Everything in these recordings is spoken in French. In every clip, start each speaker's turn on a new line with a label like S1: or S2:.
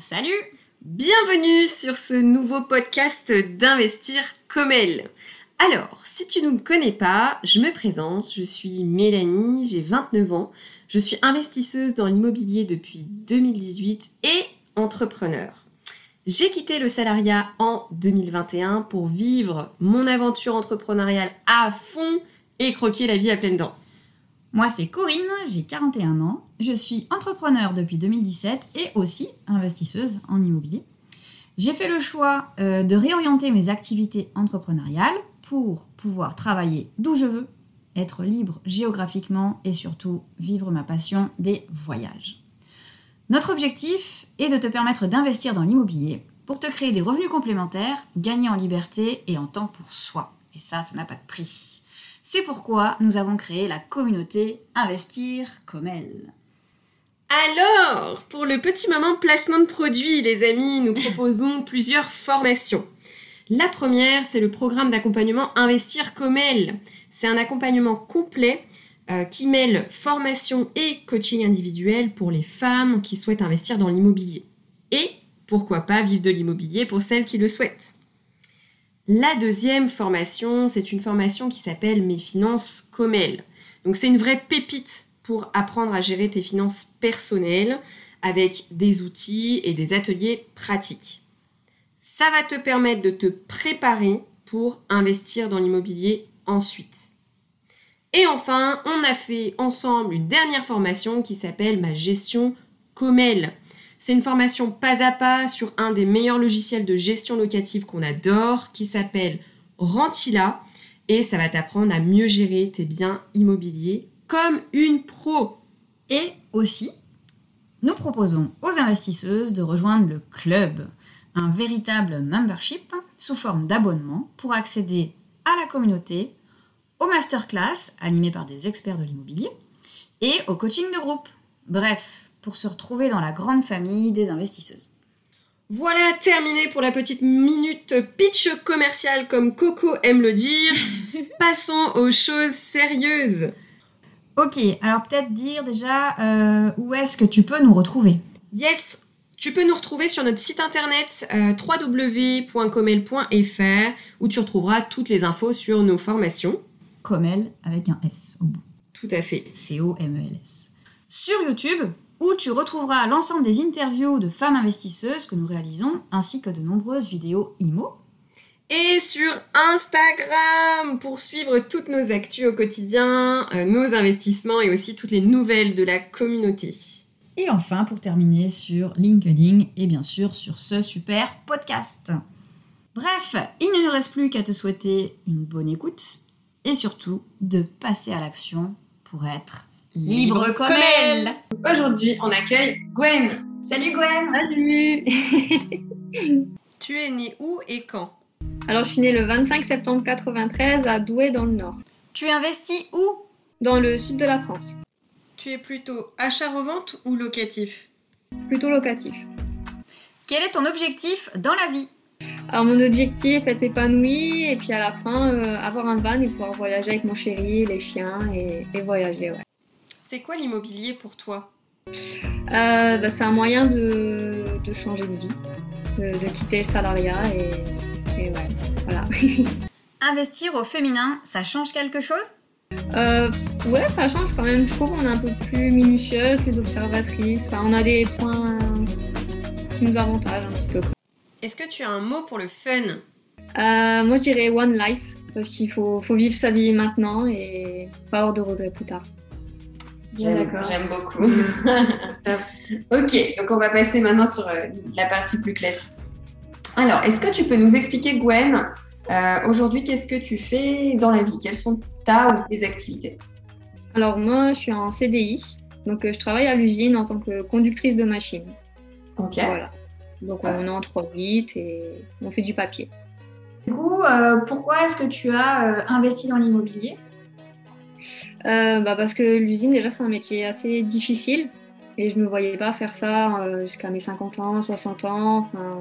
S1: Salut
S2: Bienvenue sur ce nouveau podcast d'Investir comme elle. Alors, si tu ne me connais pas, je me présente, je suis Mélanie, j'ai 29 ans, je suis investisseuse dans l'immobilier depuis 2018 et entrepreneur. J'ai quitté le salariat en 2021 pour vivre mon aventure entrepreneuriale à fond et croquer la vie à pleines dents.
S1: Moi, c'est Corinne, j'ai 41 ans, je suis entrepreneur depuis 2017 et aussi investisseuse en immobilier. J'ai fait le choix euh, de réorienter mes activités entrepreneuriales pour pouvoir travailler d'où je veux, être libre géographiquement et surtout vivre ma passion des voyages. Notre objectif est de te permettre d'investir dans l'immobilier pour te créer des revenus complémentaires, gagner en liberté et en temps pour soi. Et ça, ça n'a pas de prix. C'est pourquoi nous avons créé la communauté Investir comme elle.
S2: Alors, pour le petit moment placement de produits, les amis, nous proposons plusieurs formations. La première, c'est le programme d'accompagnement Investir comme elle. C'est un accompagnement complet euh, qui mêle formation et coaching individuel pour les femmes qui souhaitent investir dans l'immobilier. Et pourquoi pas vivre de l'immobilier pour celles qui le souhaitent. La deuxième formation, c'est une formation qui s'appelle Mes finances comme elles. Donc c'est une vraie pépite pour apprendre à gérer tes finances personnelles avec des outils et des ateliers pratiques. Ça va te permettre de te préparer pour investir dans l'immobilier ensuite. Et enfin, on a fait ensemble une dernière formation qui s'appelle Ma gestion comme elle. C'est une formation pas à pas sur un des meilleurs logiciels de gestion locative qu'on adore, qui s'appelle Rentila, et ça va t'apprendre à mieux gérer tes biens immobiliers comme une pro.
S1: Et aussi, nous proposons aux investisseuses de rejoindre le club, un véritable membership sous forme d'abonnement pour accéder à la communauté, aux masterclass animées par des experts de l'immobilier et au coaching de groupe. Bref, pour se retrouver dans la grande famille des investisseuses.
S2: Voilà, terminé pour la petite minute pitch commercial comme Coco aime le dire. Passons aux choses sérieuses.
S1: Ok, alors peut-être dire déjà euh, où est-ce que tu peux nous retrouver?
S2: Yes, tu peux nous retrouver sur notre site internet euh, www.comel.fr où tu retrouveras toutes les infos sur nos formations.
S1: Comel avec un S au bout.
S2: Tout à fait.
S1: C-O-M-E-L-S. Sur YouTube, où tu retrouveras l'ensemble des interviews de femmes investisseuses que nous réalisons, ainsi que de nombreuses vidéos IMO.
S2: Et sur Instagram pour suivre toutes nos actus au quotidien, euh, nos investissements et aussi toutes les nouvelles de la communauté.
S1: Et enfin, pour terminer, sur LinkedIn et bien sûr sur ce super podcast. Bref, il ne nous reste plus qu'à te souhaiter une bonne écoute et surtout de passer à l'action pour être Libre comme elle.
S2: Aujourd'hui, on accueille Gwen.
S1: Salut Gwen.
S3: Salut.
S2: tu es née où et quand?
S3: Alors, je suis née le 25 septembre 93 à Douai dans le Nord.
S1: Tu investis où?
S3: Dans le sud de la France.
S2: Tu es plutôt achat-revente ou locatif?
S3: Plutôt locatif.
S1: Quel est ton objectif dans la vie?
S3: Alors mon objectif est épanoui et puis à la fin euh, avoir un van et pouvoir voyager avec mon chéri, les chiens et, et voyager. Ouais.
S2: C'est quoi l'immobilier pour toi
S3: euh, bah, C'est un moyen de, changer de vie, de, quitter le salariat et, et ouais, voilà.
S1: Investir au féminin, ça change quelque chose
S3: euh, Ouais, ça change quand même. Je trouve qu'on est un peu plus minutieuse, plus observatrice. Enfin, on a des points qui nous avantagent un petit peu.
S2: Est-ce que tu as un mot pour le fun
S3: euh, Moi, je dirais one life, parce qu'il faut, faut, vivre sa vie maintenant et pas avoir de regrets plus tard.
S2: J'aime beaucoup. ok, donc on va passer maintenant sur euh, la partie plus classique. Alors, est-ce que tu peux nous expliquer, Gwen, euh, aujourd'hui, qu'est-ce que tu fais dans la vie? Quelles sont ta ou tes activités?
S3: Alors, moi, je suis en CDI. Donc, euh, je travaille à l'usine en tant que conductrice de machine.
S2: Ok.
S3: Voilà. Donc, on est en 3-8 et on fait du papier.
S4: Du coup, pourquoi est-ce que tu as investi dans l'immobilier?
S3: Bah Parce que l'usine, déjà, c'est un métier assez difficile. Et je ne me voyais pas faire ça euh, jusqu'à mes 50 ans, 60 ans. Enfin,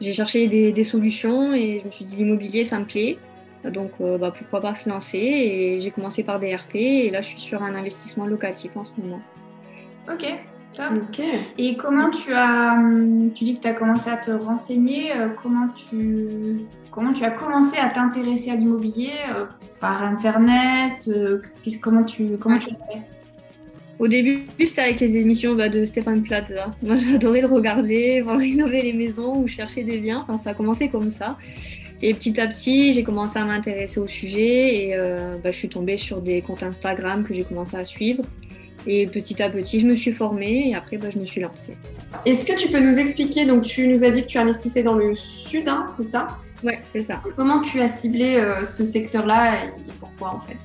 S3: j'ai cherché des, solutions et je me suis dit l'immobilier, ça me plaît. Donc euh, bah, pourquoi pas se lancer? Et j'ai commencé par des RP et là, je suis sur un investissement locatif en ce moment.
S4: Ok. Et comment tu as, hum, tu dis que tu as commencé à te renseigner, euh, comment tu, comment tu as commencé à t'intéresser à l'immobilier euh, par internet, euh, comment tu, comment tu as fait?
S3: Au début, c'était avec les émissions bah, de Stéphane Plaza. Moi, j'adorais le regarder, voir rénover les maisons ou chercher des biens. Enfin, ça a commencé comme ça. Et petit à petit, j'ai commencé à m'intéresser au sujet et euh, bah, je suis tombée sur des comptes Instagram que j'ai commencé à suivre. Et petit à petit, je me suis formée et après, bah, je me suis lancée.
S2: Est-ce que tu peux nous expliquer, donc tu nous as dit que tu investissais dans le sud, hein, c'est ça?
S3: Ouais, c'est ça.
S2: Comment tu as ciblé euh, ce secteur-là et pourquoi en fait?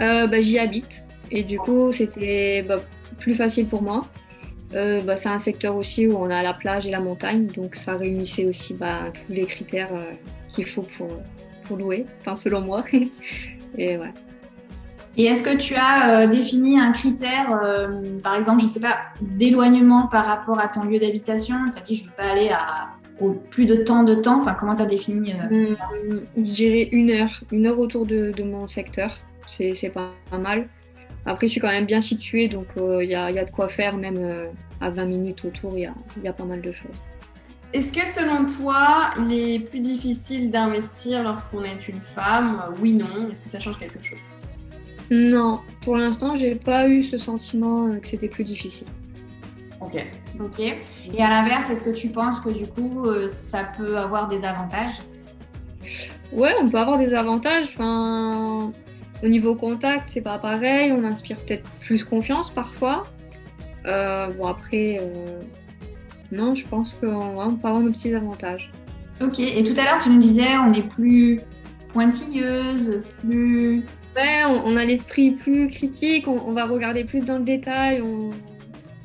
S3: Euh, bah, J'y habite et du coup, c'était bah, plus facile pour moi. Euh, bah, c'est un secteur aussi où on a la plage et la montagne, donc ça réunissait aussi bah, tous les critères euh, qu'il faut pour, pour louer, enfin selon moi. et ouais.
S4: Et est-ce que tu as euh, défini un critère, euh, par exemple, je sais pas, d'éloignement par rapport à ton lieu d'habitation? Tu as dit je veux pas aller à au plus de temps de temps. Enfin, comment tu as défini euh,
S3: Hum, Je dirais une heure, une heure autour de, de mon secteur, c'est c'est pas mal. Après, je suis quand même bien située, donc il y, a, y a de quoi faire, même euh, à 20 minutes autour, il y a, y a pas mal de choses.
S2: Est-ce que selon toi, il est plus difficile d'investir lorsqu'on est une femme? Oui, non. Est-ce que ça change quelque chose?
S3: Non, pour l'instant, j'ai pas eu ce sentiment euh, que c'était plus difficile.
S2: Ok.
S4: Ok. Et à l'inverse, est-ce que tu penses que du coup, euh, ça peut avoir des avantages?
S3: Ouais, on peut avoir des avantages. Enfin, au niveau contact, c'est pas pareil. On inspire peut-être plus confiance parfois. Euh, bon, après, euh, non, je pense qu'on on peut avoir nos petits avantages.
S4: Ok. Et tout à l'heure, tu nous disais, on est plus pointilleuse, plus.
S3: Ouais, on, on a l'esprit plus critique, on, on va regarder plus dans le détail. On...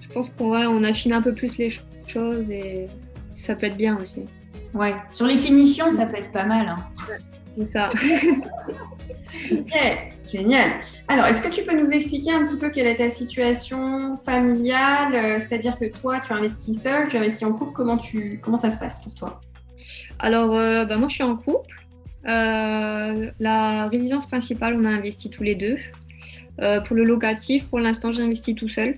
S3: Je pense qu'on ouais, on affine un peu plus les ch- choses et ça peut être bien aussi.
S4: Ouais. Sur les finitions, ça peut être pas mal. hein.
S3: C'est ça.
S2: Ok, génial. Alors, est-ce que tu peux nous expliquer un petit peu quelle est ta situation familiale euh, C'est-à-dire que toi, tu investis seul, tu investis en couple. Comment, tu... Comment ça se passe pour toi?
S3: Alors, euh, bah, moi, je suis en couple. Euh, la résidence principale, on a investi tous les deux. Euh, pour le locatif, pour l'instant, j'ai investi tout seul.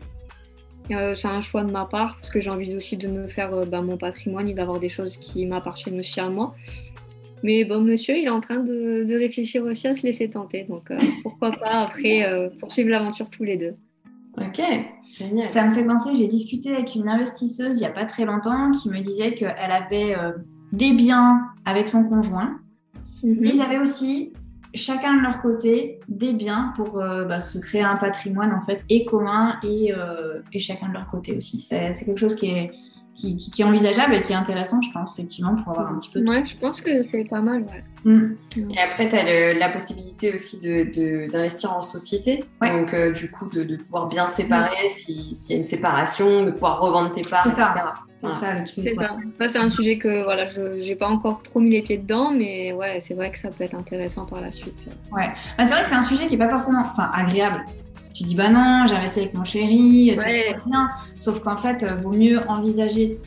S3: Euh, c'est un choix de ma part parce que j'ai envie aussi de me faire euh, bah, mon patrimoine et d'avoir des choses qui m'appartiennent aussi à moi. Mais bon, monsieur, il est en train de, de réfléchir aussi à se laisser tenter. Donc, euh, pourquoi pas après euh, poursuivre l'aventure tous les deux.
S2: Ok, génial.
S4: Ça me fait penser, j'ai discuté avec une investisseuse il n'y a pas très longtemps qui me disait qu'elle avait euh, des biens avec son conjoint. Mais ils avaient aussi, chacun de leur côté, des biens pour euh, bah, se créer un patrimoine en fait, et commun, et, euh, et chacun de leur côté aussi. C'est quelque chose qui est, qui, qui- qui est envisageable et qui est intéressant, je pense, effectivement, pour avoir un petit peu de...
S3: Ouais, je pense que c'est pas mal. Ouais.
S4: Mm.
S2: Et après, tu as la possibilité aussi d'investir de, d'investir en société.
S4: Ouais.
S2: Donc, euh, du coup, de, de pouvoir bien séparer si- s'il y a une séparation, de pouvoir revendre tes parts,
S4: C'est ça.
S2: etc.
S4: C'est
S2: Voilà.
S4: ça le truc.
S3: C'est
S4: ouais.
S3: ça. Ça, c'est un sujet que voilà, je j'ai pas encore trop mis les pieds dedans, mais ouais, c'est vrai que ça peut être intéressant par la suite.
S4: Ouais. Bah, c'est vrai que c'est un sujet qui n'est pas forcément enfin, agréable. Tu dis, bah non, j'ai investi avec mon chéri, tout
S3: Ouais.
S4: se passe bien. Sauf qu'en fait, euh, vaut mieux envisager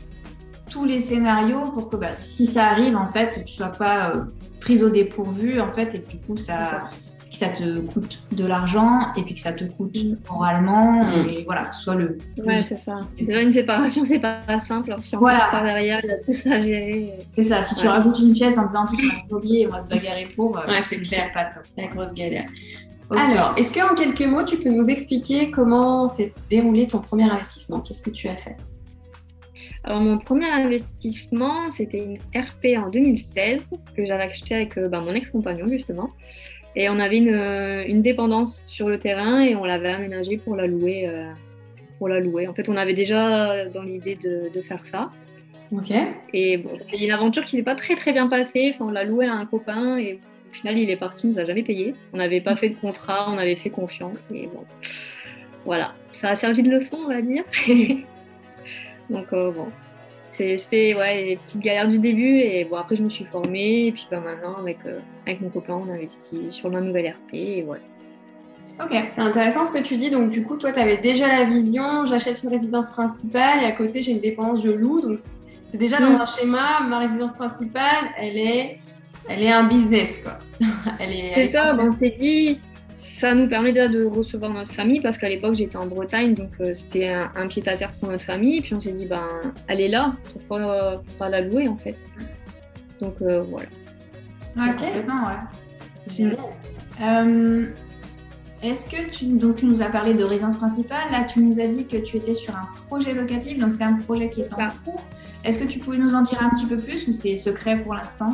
S4: tous les scénarios pour que bah, si ça arrive, en fait, tu sois pas euh, prise au dépourvu, en fait, et que du coup, ça, que ça te coûte de l'argent et puis que ça te coûte moralement,
S2: Mm.
S4: et voilà, que ce soit le.
S3: Ouais, c'est ça. Déjà, une séparation, c'est pas simple. Alors, si en
S4: Voilà.
S3: plus par derrière, il y a tout ça à gérer.
S4: C'est ça, si tu rajoutes une pièce en disant en plus on a immobilier et on va se bagarrer pour, euh,
S2: Ouais, c'est clair.
S4: pas top.
S2: La grosse galère. Alors, est-ce qu'en quelques mots, tu peux nous expliquer comment s'est déroulé ton premier investissement? Qu'est-ce que tu as fait?
S3: Alors, mon premier investissement, c'était une RP en 2016 que j'avais acheté avec euh, bah, mon ex-compagnon, justement. Et on avait une, euh, une dépendance sur le terrain et on l'avait aménagée pour la louer. euh, pour la louer. En fait, on avait déjà dans l'idée de, de faire ça.
S2: Ok.
S3: Et bon, c'est une aventure qui s'est pas très très bien passée. Enfin, on l'a loué à un copain et au final, il est parti, il nous a jamais payé. On n'avait pas fait de contrat, on avait fait confiance. Et bon, voilà, ça a servi de leçon, on va dire. Donc euh, bon, c'était ouais, les petites galères du début. Et bon, après, je me suis formée. Et puis bah, maintenant, avec, euh, avec mon copain, on investit sur la nouvelle RP. Et voilà.
S4: Ok.
S2: C'est intéressant ce que tu dis. Donc, du coup, toi, tu avais déjà la vision j'achète une résidence principale et à côté, j'ai une dépense, je loue. Donc, c'est déjà dans
S3: Mm.
S2: un schéma. Ma résidence principale, elle est, elle est un business, quoi. elle est, elle
S3: C'est
S2: est-
S3: ça, on s'est dit, ça nous permet déjà de recevoir notre famille parce qu'à l'époque j'étais en Bretagne donc euh, c'était un, pied à terre pour notre famille. Et puis on s'est dit ben elle est là pourquoi euh, pas la louer en fait? Donc euh, voilà.
S4: Ouais complètement ouais. Génial. Est-ce que tu, donc tu nous as parlé de résidence principale. Là tu nous as dit que tu étais sur un projet locatif donc c'est un projet qui est en cours est-ce que tu pouvais nous en dire un petit peu plus ou c'est secret pour l'instant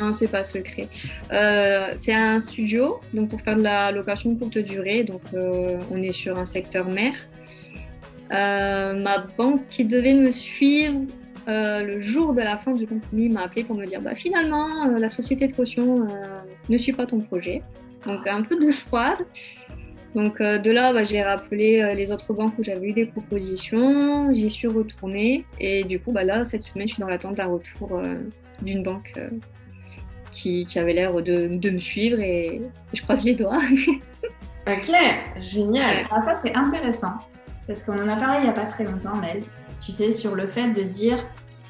S3: Non, c'est pas secret. Euh, c'est un studio, donc pour faire de la location courte durée. Donc euh, on est sur un secteur mer. Euh, ma banque qui devait me suivre le jour de la fin du compromis m'a appelé pour me dire bah, finalement la société de caution ne suit pas ton projet. Donc un peu de froide. Donc euh, de là, bah, j'ai rappelé euh, les autres banques où j'avais eu des propositions, j'y suis retournée. Et du coup, bah, là, cette semaine, je suis dans l'attente d'un retour euh, d'une banque qui, avait l'air de, me suivre. Et, je croise les doigts.
S2: ok, génial.
S4: Ah, ça, c'est intéressant. Parce qu'on en a parlé il n'y a pas très longtemps, Mel, tu sais, sur le fait de dire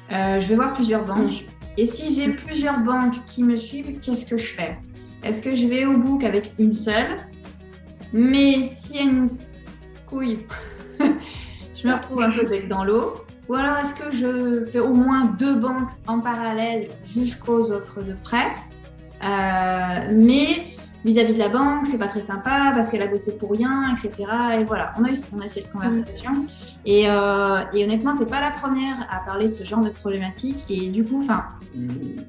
S4: je vais voir plusieurs banques. Et si j'ai plusieurs banques qui me suivent, qu'est-ce que je fais? Est-ce que je vais au book avec une seule? Mais s'il y a une couille, je me retrouve un peu dans l'eau. Ou alors est-ce que je fais au moins deux banques en parallèle jusqu'aux offres de prêt? Euh, Mais vis-à-vis de la banque, c'est pas très sympa parce qu'elle a bossé pour rien, etc. Et voilà, on a eu, on a cette conversation. Et, euh, et, honnêtement, t'es pas la première à parler de ce genre de problématique. Et du coup, enfin,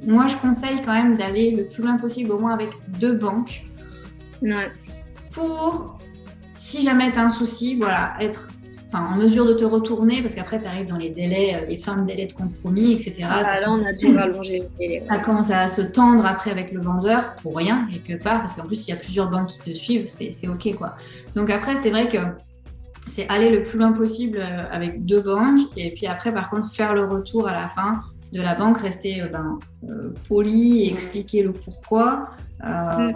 S4: moi, je conseille quand même d'aller le plus loin possible, au moins avec deux banques. Ouais pour, si jamais tu as un souci, voilà, être en mesure de te retourner, parce qu'après, tu arrives dans les délais, euh, les fins de délai de compromis, etc.
S3: Ah, là, on a dû rallonger les délais.
S4: Ça commence à se tendre après avec le vendeur, pour rien, quelque part, parce qu'en plus, s'il y a plusieurs banques qui te suivent, c'est OK, quoi. Donc après, c'est vrai que c'est aller le plus loin possible euh, avec deux banques, et puis après, par contre, faire le retour à la fin de la banque, rester euh, ben, poli et expliquer le pourquoi. Euh,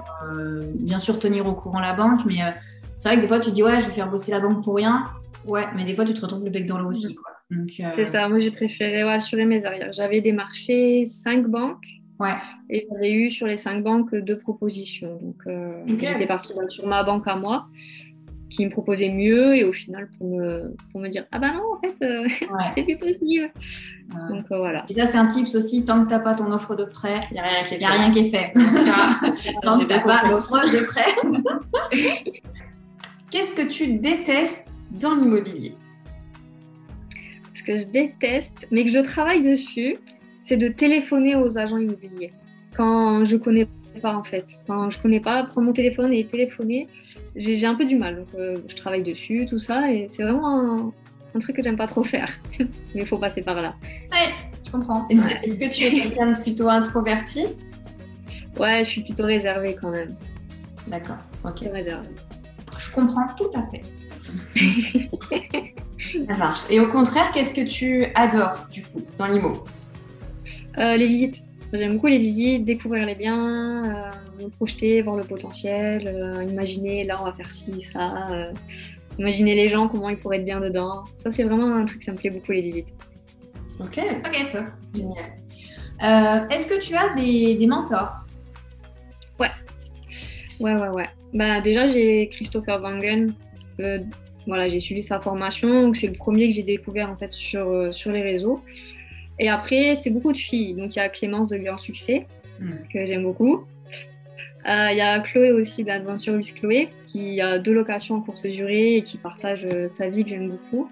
S4: bien sûr, tenir au courant la banque, mais euh, c'est vrai que des fois, tu dis, ouais, je vais faire bosser la banque pour rien. Ouais, mais des fois, tu te retrouves le bec dans l'eau aussi.
S3: Euh, c'est ça, moi, j'ai préféré assurer mes arrières. J'avais démarché cinq banques. Ouais. Et j'avais eu sur les cinq banques deux propositions. Donc, j'étais partie sur ma banque à moi qui me proposait mieux et au final pour me, pour me dire ah bah non en fait euh, c'est plus possible. Donc euh, voilà.
S4: Et là c'est un tips aussi tant que t'as pas ton offre de prêt il n'y a rien qui est fait, rien qui est fait. Ça, tant que t'as pas l'offre de prêt.
S2: Qu'est-ce que tu détestes dans l'immobilier?
S3: Ce que je déteste mais que je travaille dessus c'est de téléphoner aux agents immobiliers. Quand je connais pas en fait. Enfin, je connais pas, prendre mon téléphone et téléphoner, j'ai un peu du mal. Donc, euh, je travaille dessus, tout ça, et c'est vraiment un, truc que j'aime pas trop faire. Mais il faut passer par là.
S4: Ouais, je comprends.
S2: Est-ce que tu es quelqu'un de plutôt introverti?
S3: Ouais, je suis plutôt réservée quand même.
S4: D'accord, ok. Je comprends tout à fait.
S2: Ça marche. Et au contraire, qu'est-ce que tu adores du coup dans l'IMO?
S3: Euh, Les visites. J'aime beaucoup les visites, découvrir les biens, euh, me projeter, voir le potentiel, euh, imaginer là on va faire ci, ça, euh, imaginer les gens, comment ils pourraient être bien dedans. Ça c'est vraiment un truc, ça me plaît beaucoup les visites.
S2: Ok,
S4: ok, toi. Génial. Est-ce que tu as des, des mentors?
S3: Ouais. Ouais, ouais, ouais. Bah, déjà, j'ai Christopher Wangen. voilà, j'ai suivi sa formation. C'est le premier que j'ai découvert en fait sur, sur les réseaux. Et après, c'est beaucoup de filles. Donc, il y a Clémence de Grand Succès, hmm. que j'aime beaucoup. Euh, il y a Chloé aussi d'Adventure with Chloé, qui a deux locations en courte durée et qui partage euh, sa vie que j'aime beaucoup.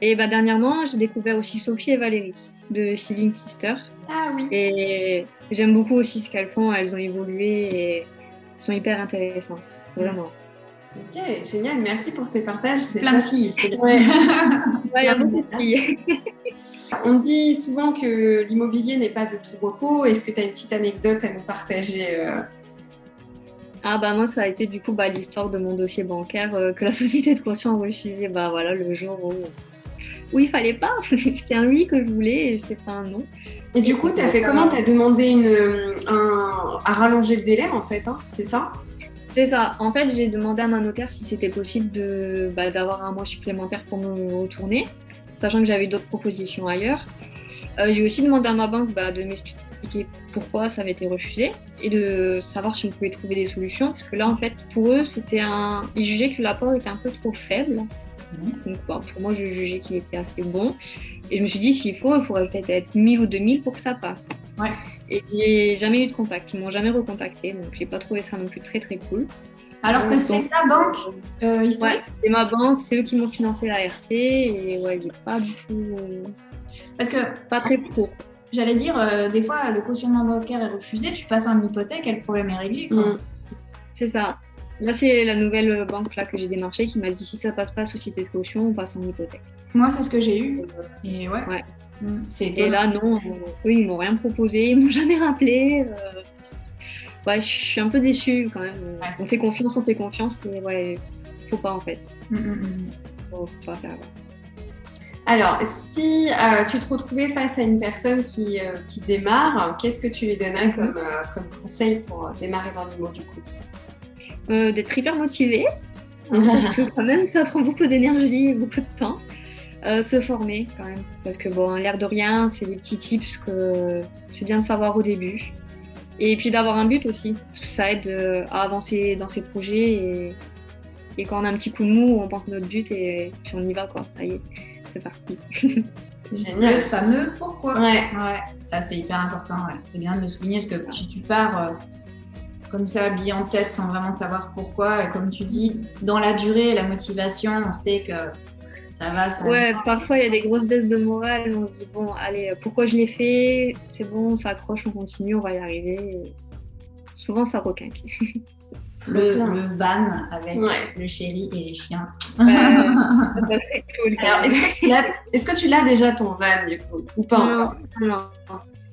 S3: Et bah, dernièrement, j'ai découvert aussi Sophie et Valérie de Sibling Sister.
S2: Ah oui.
S3: Et j'aime beaucoup aussi ce qu'elles font. Elles ont évolué et sont hyper intéressantes. Vraiment.
S2: Ok, génial. Merci pour ces partages.
S4: C'est plein de filles.
S3: Ouais. il y a beaucoup de filles.
S2: On dit souvent que l'immobilier n'est pas de tout repos. Est-ce que tu as une petite anecdote à nous partager euh?
S3: Ah bah moi ça a été du coup bah, l'histoire de mon dossier bancaire euh, que la société de caution a refusé bah voilà le jour où, où il fallait pas. c'était un oui que je voulais et c'était pas un non.
S2: Et du coup tu as fait comment? Tu as demandé une, à rallonger le délai en fait, hein c'est ça?
S3: C'est ça. En fait, j'ai demandé à ma notaire si c'était possible de, bah, d'avoir un mois supplémentaire pour me retourner sachant que j'avais d'autres propositions ailleurs. Euh, j'ai aussi demandé à ma banque bah, de m'expliquer pourquoi ça avait été refusé et de savoir si on pouvait trouver des solutions. Parce que là, en fait, pour eux, c'était un. Ils jugeaient que l'apport était un peu trop faible. Donc, bon, pour moi, je jugeais qu'il était assez bon. Et je me suis dit, s'il faut, il faudrait peut-être être 1000 ou 2000 pour que ça passe.
S4: Ouais.
S3: Et j'ai jamais eu de contact. Ils m'ont jamais recontacté. Donc, j'ai pas trouvé ça non plus très, très cool.
S4: Alors que c'est ta banque euh,
S3: Ouais,
S4: historique
S3: c'est ma banque, c'est eux qui m'ont financé la RT. Et ouais, j'ai pas du tout. euh,
S4: Parce que
S3: pas très pro.
S4: j'allais dire, euh, des fois, le cautionnement bancaire est refusé, tu passes en hypothèque et le problème est réglé. Quoi.
S2: Mm.
S3: C'est ça. Là, c'est la nouvelle banque là, que j'ai démarchée qui m'a dit si ça passe pas société de caution, on passe en hypothèque.
S4: Moi, c'est ce que j'ai eu. Et ouais.
S3: Ouais.
S4: Mm,
S3: Et là, non, euh, eux, ils m'ont rien proposé, ils m'ont jamais rappelé. euh, Ouais, je suis un peu déçue quand même.
S4: Ouais.
S3: On fait confiance, on fait confiance, et ouais, faut pas en fait.
S4: Mm, mm, mm.
S3: Faut pas faire.
S2: Alors, si euh, tu te retrouvais face à une personne qui, euh, qui démarre, qu'est-ce que tu lui donnerais comme, euh, comme conseil pour démarrer dans l'IMO du coup?
S3: Euh, D'être hyper motivé, hein, parce que quand même, ça prend beaucoup d'énergie et beaucoup de temps. Euh, se former quand même, parce que bon, l'air de rien, c'est des petits tips que c'est bien de savoir au début. Et puis d'avoir un but aussi, parce que ça aide euh, à avancer dans ses projets et, et quand on a un petit coup de mou, on pense à notre but et puis on y va quoi, ça y est, c'est parti.
S4: Le
S2: Génial.
S4: fameux pourquoi.
S2: Ouais.
S4: Ouais, ça c'est hyper important. ouais. C'est bien de le souligner parce que si tu pars comme ça, habillé en tête sans vraiment savoir pourquoi, et comme tu dis, dans la durée, la motivation, on sait que ça va. Ça va.
S3: Ouais, parfois il y a des grosses baisses de morale, on se dit bon, allez, pourquoi je l'ai fait? C'est bon, ça accroche, on continue, on va y arriver. Et souvent ça requinque.
S4: Le, van avec
S2: Ouais.
S4: le chéri et les chiens.
S3: Cool. même.
S2: est-ce que tu l'as- est-ce que tu l'as déjà ton van du coup Ou pas
S3: non, non.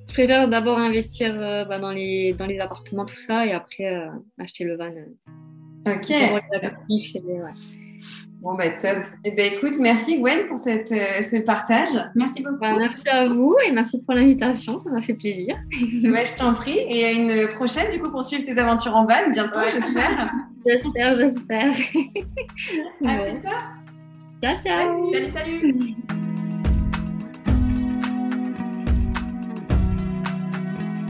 S3: Je préfère d'abord investir euh, bah, dans, les, dans les appartements, tout ça, et après euh, acheter le van. euh,
S2: Ok.
S3: pour les apéritifs et les- ouais.
S2: Bon, bah top. Eh ben écoute, merci Gwen pour cette, euh, ce partage.
S4: Merci beaucoup.
S3: Voilà, merci à vous et merci pour l'invitation, ça m'a fait plaisir.
S2: Ouais, je t'en prie. Et à une prochaine, du coup, pour suivre tes aventures en van, bientôt,
S4: Ouais.
S2: j'espère.
S3: J'espère, j'espère.
S2: À
S3: Ouais.
S2: plus tard.
S3: Ciao, ciao
S4: Salut, salut.